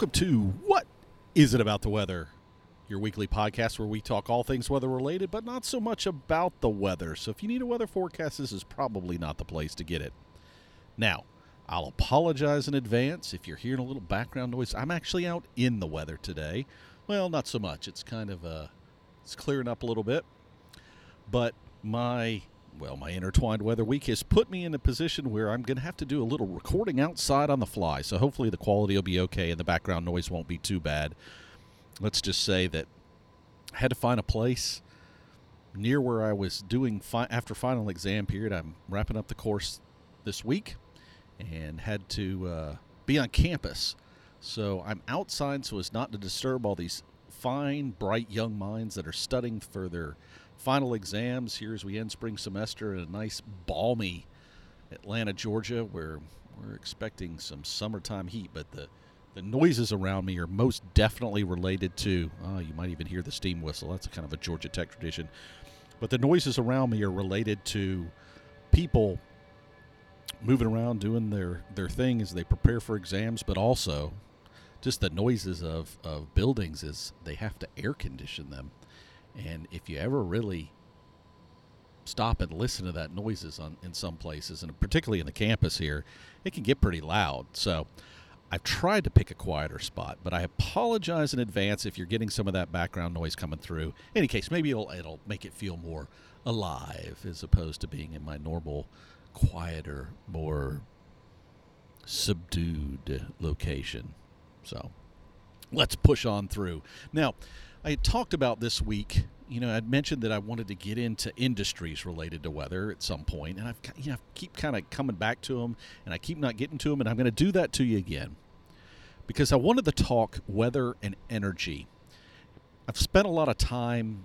Welcome to What Is It About the Weather? Your weekly podcast where we talk all things weather related, but not so much about the weather. So if you need a weather forecast, this is probably not the place to get it. Now, I'll apologize in advance if you're hearing a little background noise. I'm actually out in the weather today. Well, not so much. It's kind of uh, it's clearing up a little bit, but my well, my intertwined weather week has put me in a position where I'm going to have to do a little recording outside on the fly. So hopefully the quality will be okay and the background noise won't be too bad. Let's just say that I had to find a place near where I was doing fi- after final exam period. I'm wrapping up the course this week and had to uh, be on campus. So I'm outside so as not to disturb all these fine, bright young minds that are studying for their final exams here as we end spring semester in a nice, balmy Atlanta, Georgia, where we're expecting some summertime heat. But the the noises around me are most definitely related to. Oh, you might even hear the steam whistle. That's a kind of a Georgia Tech tradition. But the noises around me are related to people moving around doing their their thing as they prepare for exams, but also just the noises of, of buildings is they have to air condition them. And if you ever really stop and listen to that noises on in some places, and particularly in the campus here, it can get pretty loud. So I've tried to pick a quieter spot, but I apologize in advance if you're getting some of that background noise coming through. In any case, maybe it'll it'll make it feel more alive as opposed to being in my normal, quieter, more subdued location. So let's push on through. Now, I talked about this week. You know, I'd mentioned that I wanted to get into industries related to weather at some point, and I've you know I keep kind of coming back to them, and I keep not getting to them, and I'm going to do that to you again because I wanted to talk weather and energy. I've spent a lot of time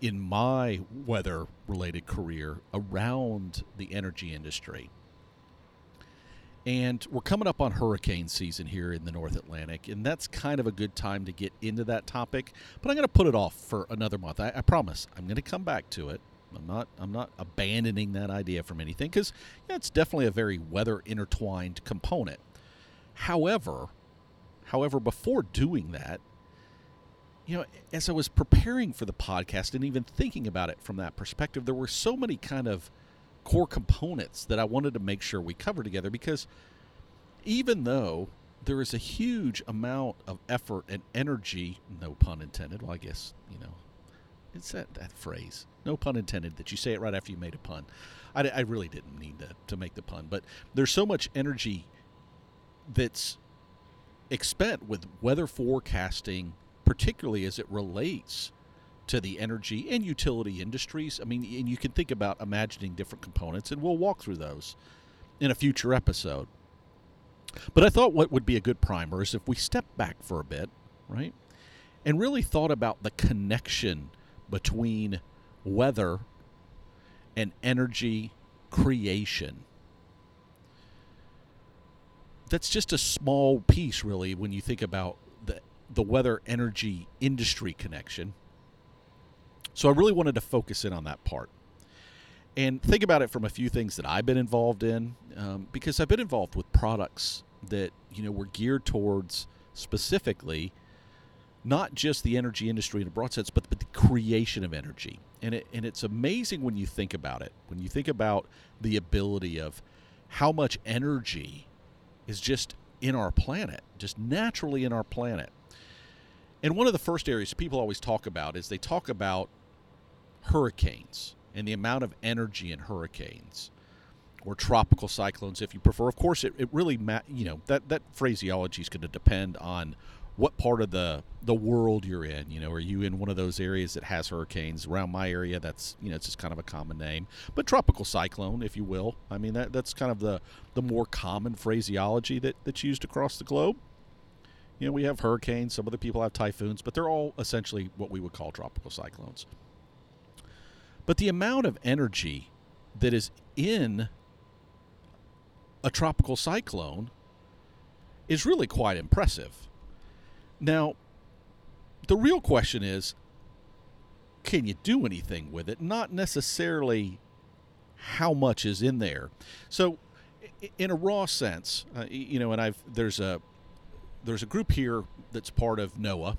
in my weather related career around the energy industry. And we're coming up on hurricane season here in the North Atlantic, and that's kind of a good time to get into that topic. But I'm going to put it off for another month. I, I promise. I'm going to come back to it. I'm not. I'm not abandoning that idea from anything because yeah, it's definitely a very weather intertwined component. However, however, before doing that, you know, as I was preparing for the podcast and even thinking about it from that perspective, there were so many kind of core components that I wanted to make sure we cover together because even though there is a huge amount of effort and energy, no pun intended, well, I guess, you know, it's that, that phrase, no pun intended, that you say it right after you made a pun. I, I really didn't need to, to make the pun, but there's so much energy that's expent with weather forecasting, particularly as it relates to the energy and utility industries. I mean, and you can think about imagining different components, and we'll walk through those in a future episode. But I thought what would be a good primer is if we step back for a bit, right, and really thought about the connection between weather and energy creation. That's just a small piece, really, when you think about the, the weather energy industry connection. So I really wanted to focus in on that part and think about it from a few things that I've been involved in, um, because I've been involved with products that you know were geared towards specifically not just the energy industry in a broad sense, but, but the creation of energy. And it and it's amazing when you think about it. When you think about the ability of how much energy is just in our planet, just naturally in our planet. And one of the first areas people always talk about is they talk about hurricanes and the amount of energy in hurricanes or tropical cyclones if you prefer. Of course it, it really ma- you know that that phraseology is going to depend on what part of the the world you're in. You know are you in one of those areas that has hurricanes? Around my area that's you know it's just kind of a common name. But tropical cyclone if you will i mean that that's kind of the the more common phraseology that that's used across the globe. You know we have hurricanes some other people have typhoons but they're all essentially what we would call tropical cyclones but the amount of energy that is in a tropical cyclone is really quite impressive. Now, the real question is can you do anything with it? Not necessarily how much is in there. So, in a raw sense, uh, you know, and I've there's a there's a group here that's part of NOAA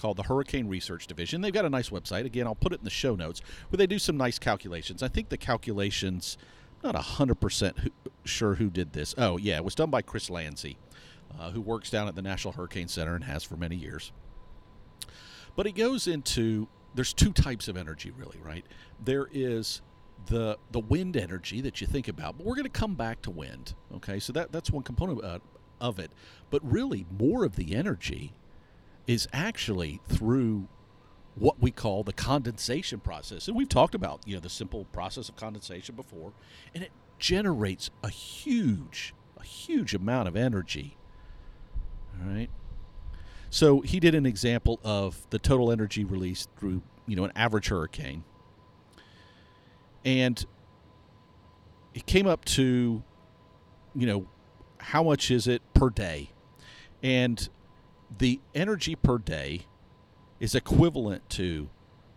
called the Hurricane Research Division. They've got a nice website. Again, I'll put it in the show notes where they do some nice calculations. I think the calculations, not 100% who, sure who did this. Oh, yeah, it was done by Chris Landsea, uh, who works down at the National Hurricane Center and has for many years. But it goes into there's two types of energy, really, right? There is the the wind energy that you think about, but we're going to come back to wind. Okay, so that that's one component uh, of it. But really, more of the energy is actually through what we call the condensation process. And we've talked about, you know, the simple process of condensation before, and it generates a huge, a huge amount of energy. All right. So he did an example of the total energy released through, you know, an average hurricane. And it came up to, you know, how much is it per day? And the energy per day is equivalent to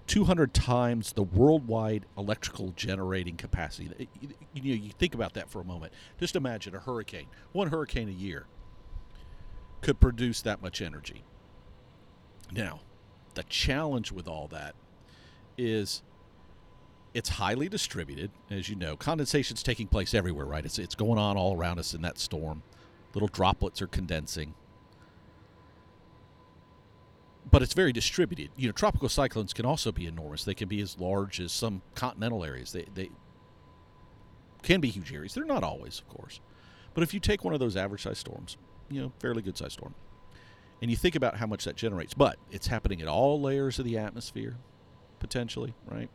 200 times the worldwide electrical generating capacity. You, know, you think about that for a moment. Just imagine a hurricane, one hurricane a year could produce that much energy. Now, the challenge with all that is it's highly distributed, as you know. Condensation's taking place everywhere, right? It's it's going on all around us in that storm. Little droplets are condensing but it's very distributed. You know, tropical cyclones can also be enormous. They can be as large as some continental areas. They they can be huge areas. They're not always, of course. But if you take one of those average size storms, you know, fairly good size storm, and you think about how much that generates, but it's happening at all layers of the atmosphere, potentially, right?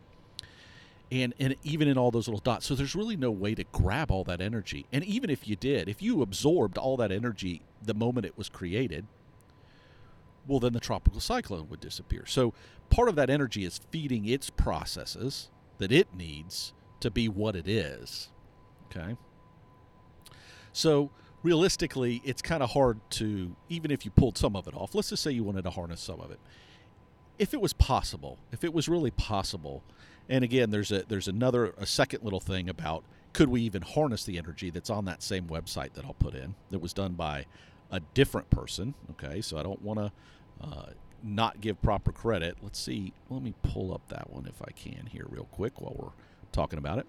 And, and even in all those little dots. So there's really no way to grab all that energy. And even if you did, if you absorbed all that energy the moment it was created, well, then the tropical cyclone would disappear. So part of that energy is feeding its processes that it needs to be what it is. Okay. So realistically, it's kind of hard to, even if you pulled some of it off, let's just say you wanted to harness some of it. If it was possible, if it was really possible, and again, there's a there's another a second little thing about could we even harness the energy that's on that same website that I'll put in that was done by a different person. Okay, so I don't want to uh, not give proper credit. Let's see. Let me pull up that one if I can here real quick while we're talking about it.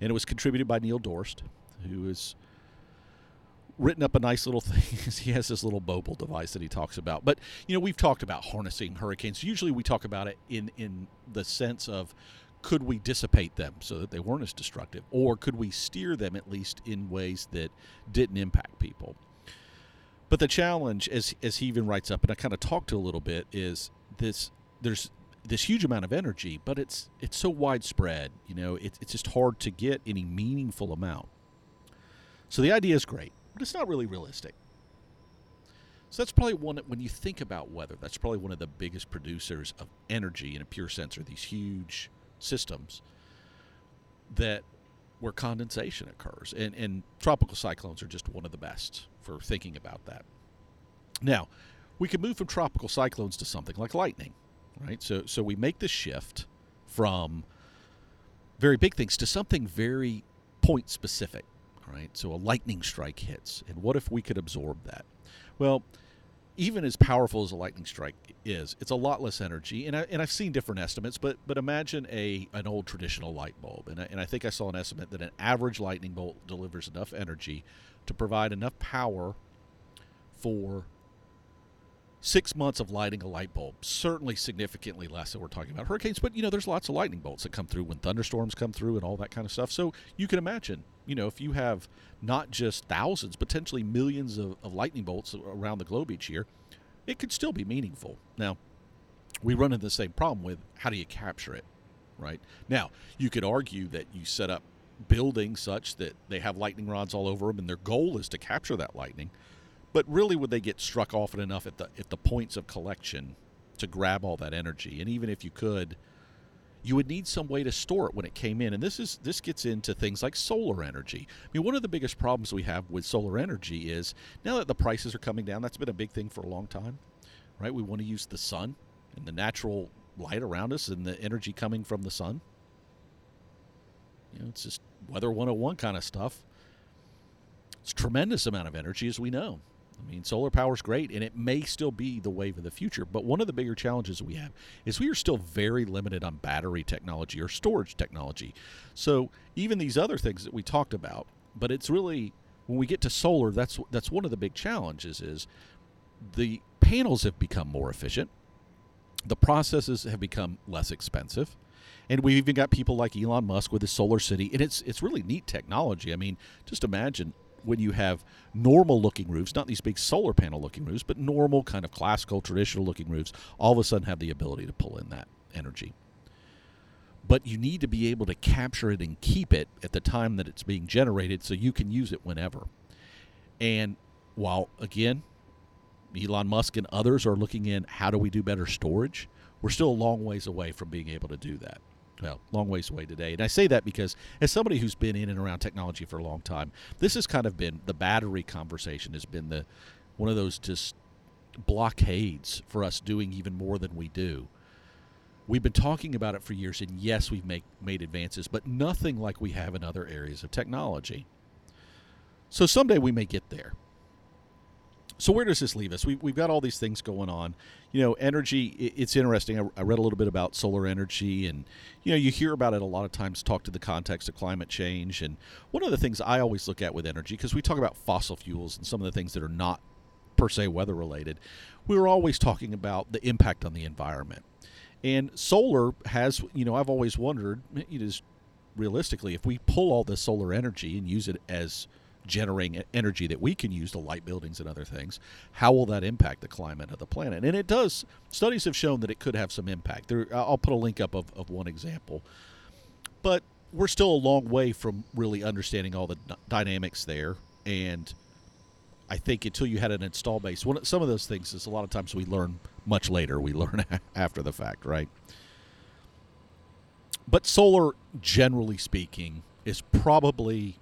And it was contributed by Neal Dorst, who has written up a nice little thing. he has this little mobile device that he talks about. But you know, we've talked about harnessing hurricanes. Usually, we talk about it in in the sense of could we dissipate them so that they weren't as destructive, or could we steer them at least in ways that didn't impact people? But the challenge, as as he even writes up, and I kind of talked to a little bit, is this: there's this huge amount of energy, but it's it's so widespread. You know, it, it's just hard to get any meaningful amount. So the idea is great, but it's not really realistic. So that's probably one when you think about weather. That's probably one of the biggest producers of energy in a pure sense are these huge systems that where condensation occurs, and and tropical cyclones are just one of the best for thinking about that. Now, we can move from tropical cyclones to something like lightning, right? So, so we make the shift from very big things to something very point specific, right? So a lightning strike hits, and what if we could absorb that? Well, even as powerful as a lightning strike is, it's a lot less energy. And, I, and I've seen different estimates, but but imagine a an old traditional light bulb, and I, and I think I saw an estimate that an average lightning bolt delivers enough energy to provide enough power for six months of lighting a light bulb. Certainly significantly less than we're talking about hurricanes, but you know, there's lots of lightning bolts that come through when thunderstorms come through and all that kind of stuff. So you can imagine, you know, if you have not just thousands, potentially millions of, of lightning bolts around the globe each year, it could still be meaningful. Now, we run into the same problem with how do you capture it, right? Now, you could argue that you set up buildings such that they have lightning rods all over them, and their goal is to capture that lightning. But really, would they get struck often enough at the at the points of collection to grab all that energy? And even if you could, you would need some way to store it when it came in. And this is this gets into things like solar energy. I mean, one of the biggest problems we have with solar energy is now that the prices are coming down. That's been a big thing for a long time, right? We want to use the sun and the natural light around us and the energy coming from the sun. You know, it's just weather 101 kind of stuff. It's tremendous amount of energy, as we know. I mean, solar power is great, and it may still be the wave of the future. But one of the bigger challenges we have is we are still very limited on battery technology or storage technology. So even these other things that we talked about, but it's really when we get to solar, that's that's one of the big challenges is the panels have become more efficient, the processes have become less expensive, and we've even got people like Elon Musk with his SolarCity, and it's it's really neat technology. I mean, just imagine when you have normal looking roofs, not these big solar panel looking roofs, but normal kind of classical traditional looking roofs, all of a sudden have the ability to pull in that energy. But you need to be able to capture it and keep it at the time that it's being generated so you can use it whenever. And while, again, Elon Musk and others are looking in how do we do better storage, we're still a long ways away from being able to do that well, long ways away today. And I say that because, as somebody who's been in and around technology for a long time, this has kind of been the battery conversation has been the one of those just blockades for us doing even more than we do. We've been talking about it for years, and yes, we've make, made advances, but nothing like we have in other areas of technology. So someday we may get there so where does this leave us? We, we've got all these things going on. You know, energy. It, it's interesting. I, I, read a little bit about solar energy, and you know, you hear about it a lot of times. Talk to the context of climate change, and one of the things I always look at with energy, because we talk about fossil fuels and some of the things that are not per se weather related, we're always talking about the impact on the environment. And solar has, you know, I've always wondered, You is realistically, if we pull all this solar energy and use it as generating energy that we can use to light buildings and other things, how will that impact the climate of the planet? And it does. Studies have shown that it could have some impact. There, I'll put a link up of, of one example. But we're still a long way from really understanding all the dynamics there. And I think until you had an install base, one, some of those things is a lot of times we learn much later. We learn after the fact, right? But solar, generally speaking, is probably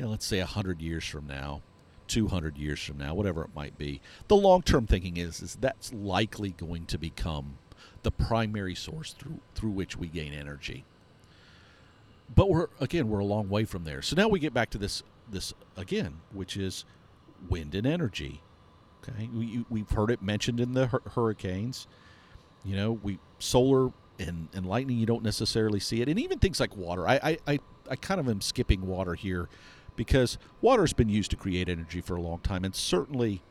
you know, let's say 100 years from now, 200 years from now, whatever it might be. The long-term thinking is is that's likely going to become the primary source through through which we gain energy. But we're again, we're a long way from there. So now we get back to this this again, which is wind and energy. Okay, we, we've heard it mentioned in the hurricanes. You know, we solar and, and lightning. You don't necessarily see it, and even things like water. I I, I, I kind of am skipping water here because water has been used to create energy for a long time, and certainly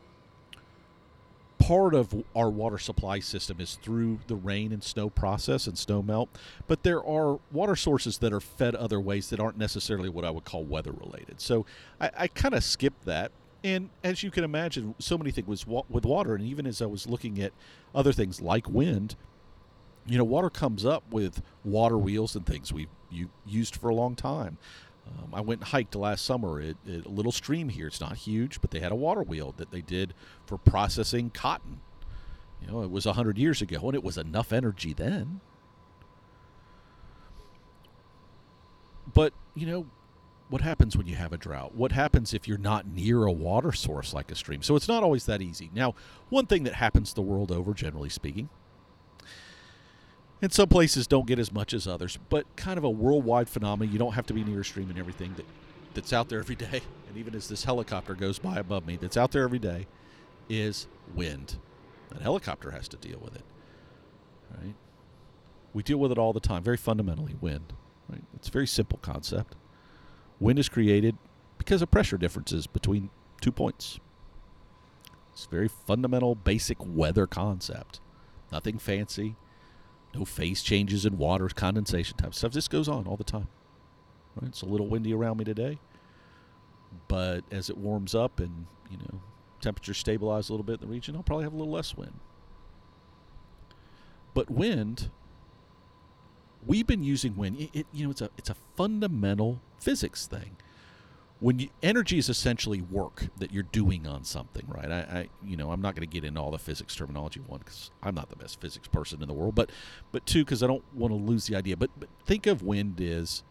part of our water supply system is through the rain and snow process and snow melt. But there are water sources that are fed other ways that aren't necessarily what I would call weather related. So I, I kind of skipped that. And as you can imagine, so many things with water, and even as I was looking at other things like wind, you know, water comes up with water wheels and things we've used for a long time. Um, I went and hiked last summer at, at, a little stream here. It's not huge, but they had a water wheel that they did for processing cotton. You know, it was 100 years ago, and it was enough energy then. But, you know, what happens when you have a drought? What happens if you're not near a water source like a stream? So it's not always that easy. Now, one thing that happens the world over, generally speaking, and some places don't get as much as others, but kind of a worldwide phenomenon. You don't have to be near a stream and everything that that's out there every day. And even as this helicopter goes by above me, that's out there every day, is wind. That helicopter has to deal with it. Right? We deal with it all the time. Very fundamentally, wind. Right? It's a very simple concept. Wind is created because of pressure differences between two points. It's a very fundamental, basic weather concept. Nothing fancy no phase changes in water, condensation type stuff. This goes on all the time. Right? It's a little windy around me today, but as it warms up and you know temperatures stabilize a little bit in the region, I'll probably have a little less wind. But wind, we've been using wind. It, it, you know, it's a it's a fundamental physics thing when you, energy is essentially work that you're doing on something, right? I, I you know, I'm not going to get into all the physics terminology. One, because I'm not the best physics person in the world, but but two, because I don't want to lose the idea. But but think of wind as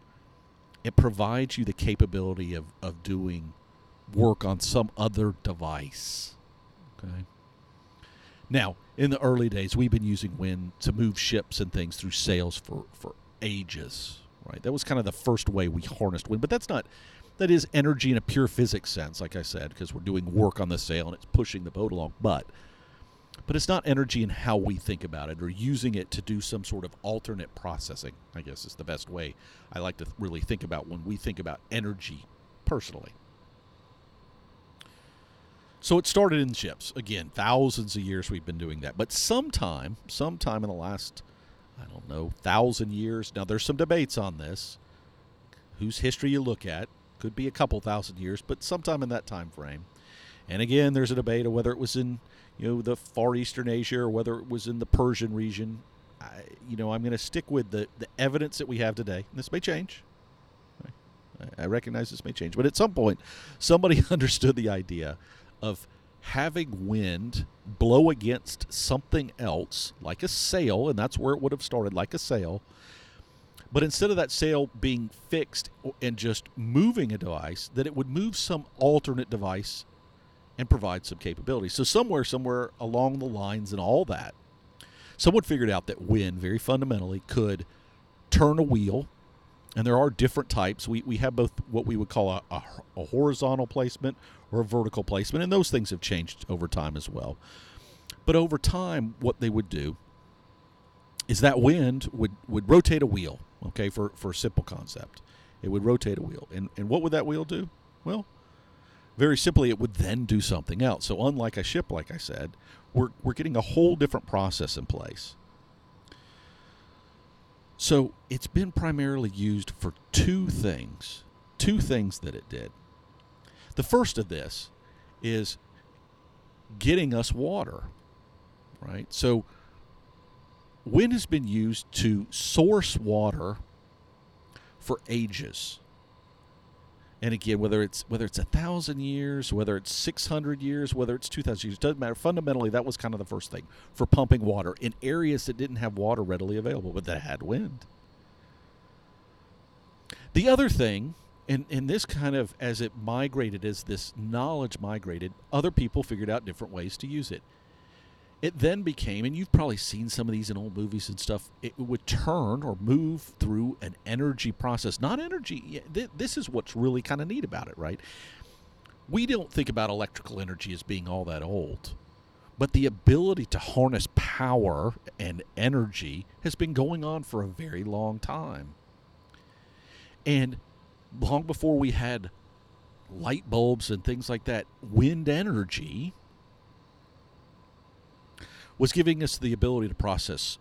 it provides you the capability of of doing work on some other device. Okay. Now, in the early days, we've been using wind to move ships and things through sails for for ages, right? That was kind of the first way we harnessed wind, but that's not that is energy in a pure physics sense, like I said, because we're doing work on the sail and it's pushing the boat along. But but it's not energy in how we think about it or using it to do some sort of alternate processing. I guess is the best way I like to really think about when we think about energy personally. So it started in ships. Again, thousands of years we've been doing that. But sometime, sometime in the last, I don't know, thousand years. Now there's some debates on this. Whose history you look at could be a couple thousand years, but sometime in that time frame. And again, there's a debate of whether it was in, you know, the far eastern Asia or whether it was in the Persian region. I, you know, I'm going to stick with the the evidence that we have today. This may change. I recognize this may change, but at some point, somebody understood the idea of having wind blow against something else, like a sail, and that's where it would have started, like a sail. But instead of that sail being fixed and just moving a device, that it would move some alternate device and provide some capability. So somewhere, somewhere along the lines and all that, someone figured out that wind, very fundamentally, could turn a wheel and there are different types. We, we have both what we would call a, a, a, horizontal placement or a vertical placement, and those things have changed over time as well. But over time, what they would do is that wind would, would rotate a wheel, okay, for, for a simple concept. It would rotate a wheel. And, and what would that wheel do? Well, very simply, it would then do something else. So, unlike a ship, like I said, we're, we're getting a whole different process in place. So it's been primarily used for two things. Two things that it did. The first of this is getting us water, right? So wind has been used to source water for ages? And again whether it's whether it's a thousand years whether it's 600 years whether it's 2000 years doesn't matter. Fundamentally that was kind of the first thing for pumping water in areas that didn't have water readily available but that had wind. The other thing and, and this kind of as it migrated as this knowledge migrated other people figured out different ways to use it it then became, and you've probably seen some of these in old movies and stuff, it would turn or move through an energy process. Not energy, this is what's really kind of neat about it, right? We don't think about electrical energy as being all that old, but the ability to harness power and energy has been going on for a very long time. And long before we had light bulbs and things like that, wind energy was giving us the ability to process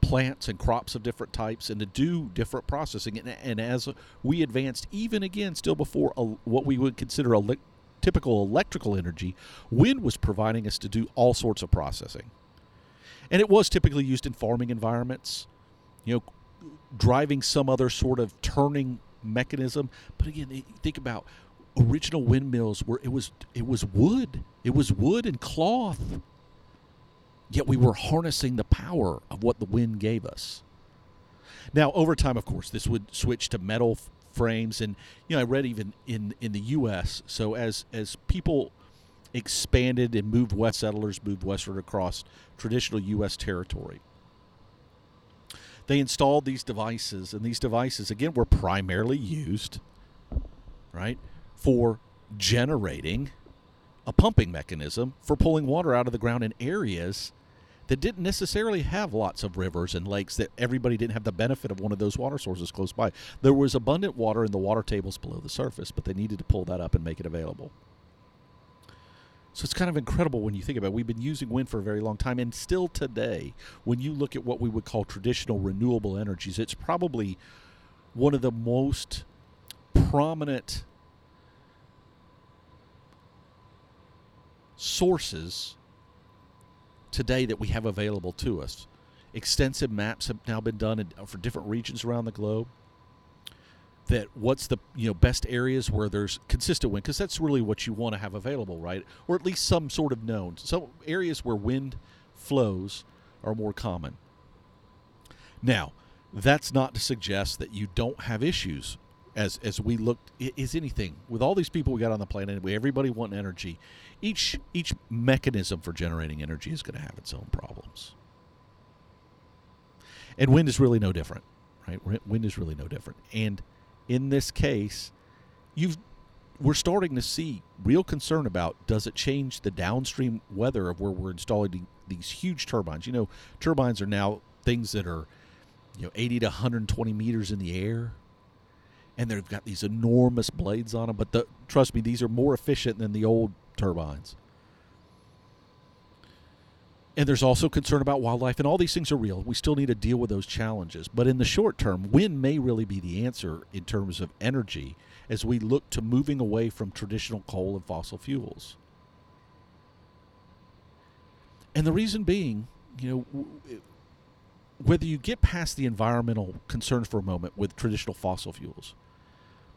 plants and crops of different types and to do different processing. And, and as we advanced, even again, still before a, what we would consider a le- typical electrical energy, wind was providing us to do all sorts of processing. And it was typically used in farming environments, you know, driving some other sort of turning mechanism. But again, think about original windmills where it was it was wood. It was wood and cloth Yet we were harnessing the power of what the wind gave us. Now, over time, of course, this would switch to metal f- frames, and you know, I read even in in the U.S. So as as people expanded and moved west, settlers moved westward across traditional U.S. territory. They installed these devices, and these devices again were primarily used, right, for generating a pumping mechanism for pulling water out of the ground in areas that didn't necessarily have lots of rivers and lakes that everybody didn't have the benefit of one of those water sources close by. There was abundant water in the water tables below the surface, but they needed to pull that up and make it available. So it's kind of incredible when you think about it. We've been using wind for a very long time, and still today, when you look at what we would call traditional renewable energies, it's probably one of the most prominent sources today that we have available to us. Extensive maps have now been done in, uh, for different regions around the globe. That what's the you know best areas where there's consistent wind because that's really what you want to have available, right? Or at least some sort of known. Some areas where wind flows are more common. Now, that's not to suggest that you don't have issues as as we look is anything with all these people we got on the planet everybody wanting energy each each mechanism for generating energy is going to have its own problems. And wind is really no different right? Wind is really no different. And in this case you've we're starting to see real concern about does it change the downstream weather of where we're installing these huge turbines. You know, turbines are now things that are you know 80 to 120 meters in the air and they've got these enormous blades on them but the, trust me these are more efficient than the old turbines. And there's also concern about wildlife and all these things are real. We still need to deal with those challenges. But in the short term wind may really be the answer in terms of energy as we look to moving away from traditional coal and fossil fuels. And the reason being you know whether you get past the environmental concerns for a moment with traditional fossil fuels,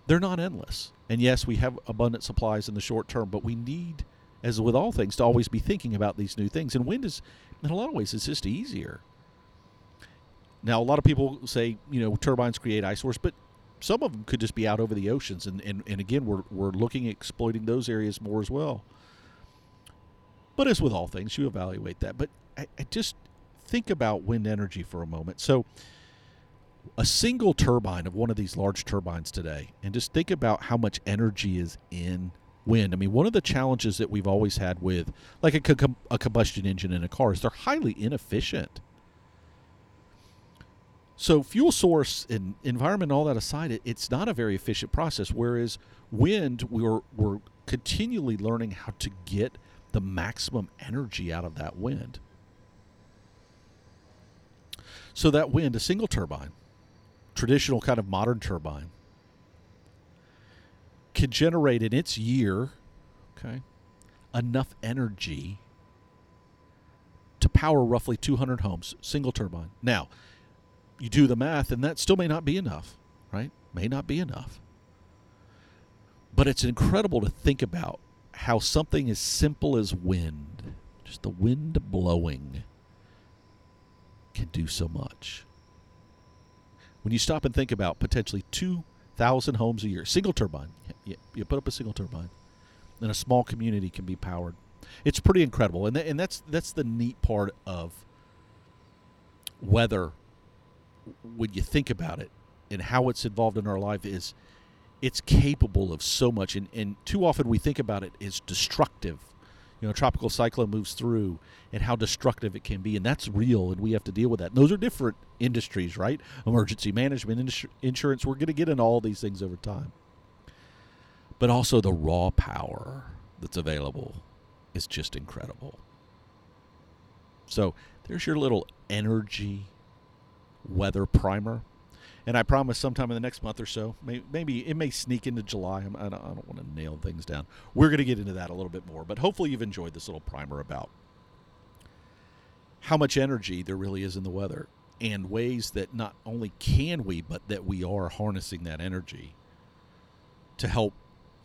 they're not endless. And yes, we have abundant supplies in the short term, but we need, as with all things, to always be thinking about these new things. And wind is, in a lot of ways, it's just easier. Now, a lot of people say, you know, turbines create eyesores, but some of them could just be out over the oceans. And, and, and again, we're, we're looking at exploiting those areas more as well. But as with all things, you evaluate that. But I, I just, think about wind energy for a moment. So, a single turbine of one of these large turbines today, and just think about how much energy is in wind. I mean, one of the challenges that we've always had with like a, a combustion engine in a car is they're highly inefficient. So, fuel source and environment, all that aside, it, it's not a very efficient process. Whereas wind, we're, we're continually learning how to get the maximum energy out of that wind. So that wind, a single turbine, traditional kind of modern turbine, can generate in its year, okay, enough energy to power roughly 200 homes, single turbine. Now, you do the math, and that still may not be enough, right? May not be enough. But it's incredible to think about how something as simple as wind, just the wind blowing, can do so much. When you stop and think about potentially 2,000 homes a year, single turbine, you, you put up a single turbine, and a small community can be powered. It's pretty incredible, and th- and that's that's the neat part of weather when you think about it and how it's involved in our life is it's capable of so much and, and too often we think about it as destructive you know, tropical cyclone moves through and how destructive it can be. And that's real, and we have to deal with that. And those are different industries, right? Emergency management, ins- insurance, we're going to get into all these things over time. But also the raw power that's available is just incredible. So there's your little energy weather primer and I promise sometime in the next month or so, maybe, it may sneak into July. I don't, I don't want to nail things down. We're going to get into that a little bit more, but hopefully you've enjoyed this little primer about how much energy there really is in the weather and ways that not only can we, but that we are harnessing that energy to help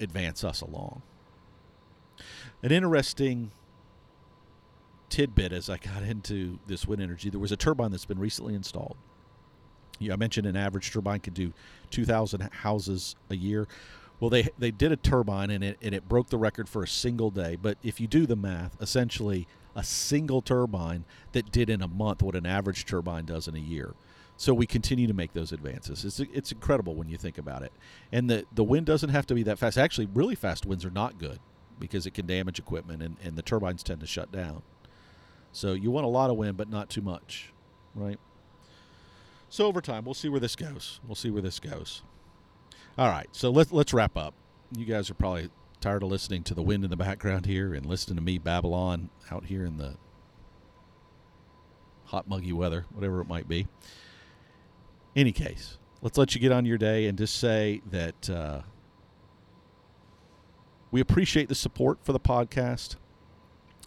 advance us along. An interesting tidbit as I got into this wind energy, there was a turbine that's been recently installed I mentioned an average turbine could do 2,000 houses a year. Well, they they did a turbine and it and it broke the record for a single day. But if you do the math, essentially a single turbine that did in a month what an average turbine does in a year. So we continue to make those advances. It's it's incredible when you think about it. And the the wind doesn't have to be that fast. Actually, really fast winds are not good because it can damage equipment and, and the turbines tend to shut down. So you want a lot of wind, but not too much, right? So over time, we'll see where this goes. We'll see where this goes. All right, so let's let's wrap up. You guys are probably tired of listening to the wind in the background here and listening to me Babylon out here in the hot, muggy weather, whatever it might be. Any case, let's let you get on your day and just say that uh, we appreciate the support for the podcast.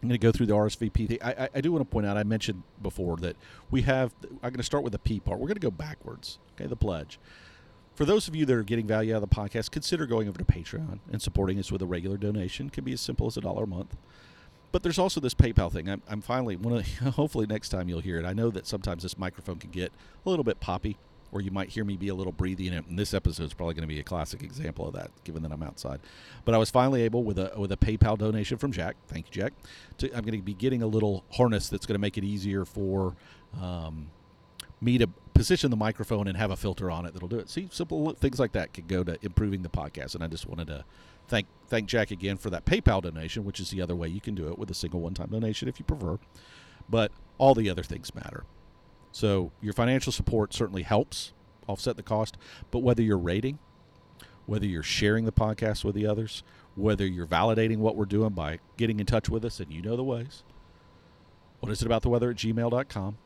I'm going to go through the RSVP thing. I, I, I, do want to point out, I mentioned before that we have, I'm going to start with the P part. We're going to go backwards, okay, the pledge. For those of you that are getting value out of the podcast, consider going over to Patreon and supporting us with a regular donation. It can be as simple as a dollar a month. But there's also this PayPal thing. I'm, I'm finally, one of the, hopefully next time you'll hear it. I know that sometimes this microphone can get a little bit poppy or you might hear me be a little breathy in it. And this episode is probably going to be a classic example of that, given that I'm outside. But I was finally able with a with a PayPal donation from Jack. Thank you, Jack. To, I'm going to be getting a little harness that's going to make it easier for um, me to position the microphone and have a filter on it that'll do it. See, simple things like that can go to improving the podcast. And I just wanted to thank thank Jack again for that PayPal donation, which is the other way you can do it with a single one time donation if you prefer. But all the other things matter. So your financial support certainly helps offset the cost, but whether you're rating, whether you're sharing the podcast with the others, whether you're validating what we're doing by getting in touch with us, and you know the ways. What is it about the weather at gmail.com?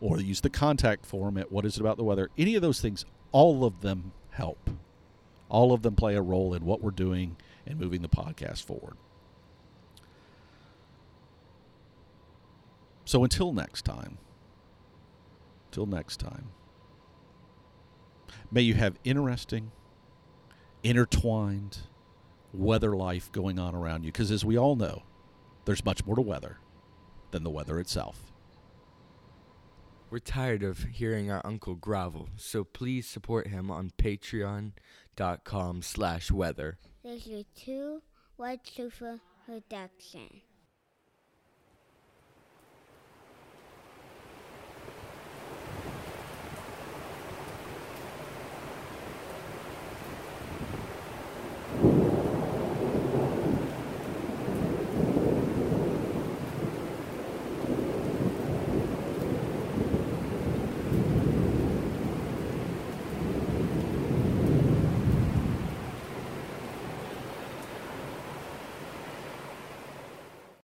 Or use the contact form at what is it about the weather? Any of those things, all of them help. All of them play a role in what we're doing and moving the podcast forward. So until next time, until next time, may you have interesting, intertwined weather life going on around you. Because as we all know, there's much more to weather than the weather itself. We're tired of hearing our uncle grovel, so please support him on patreon.com slash weather. There's your two white sofa production.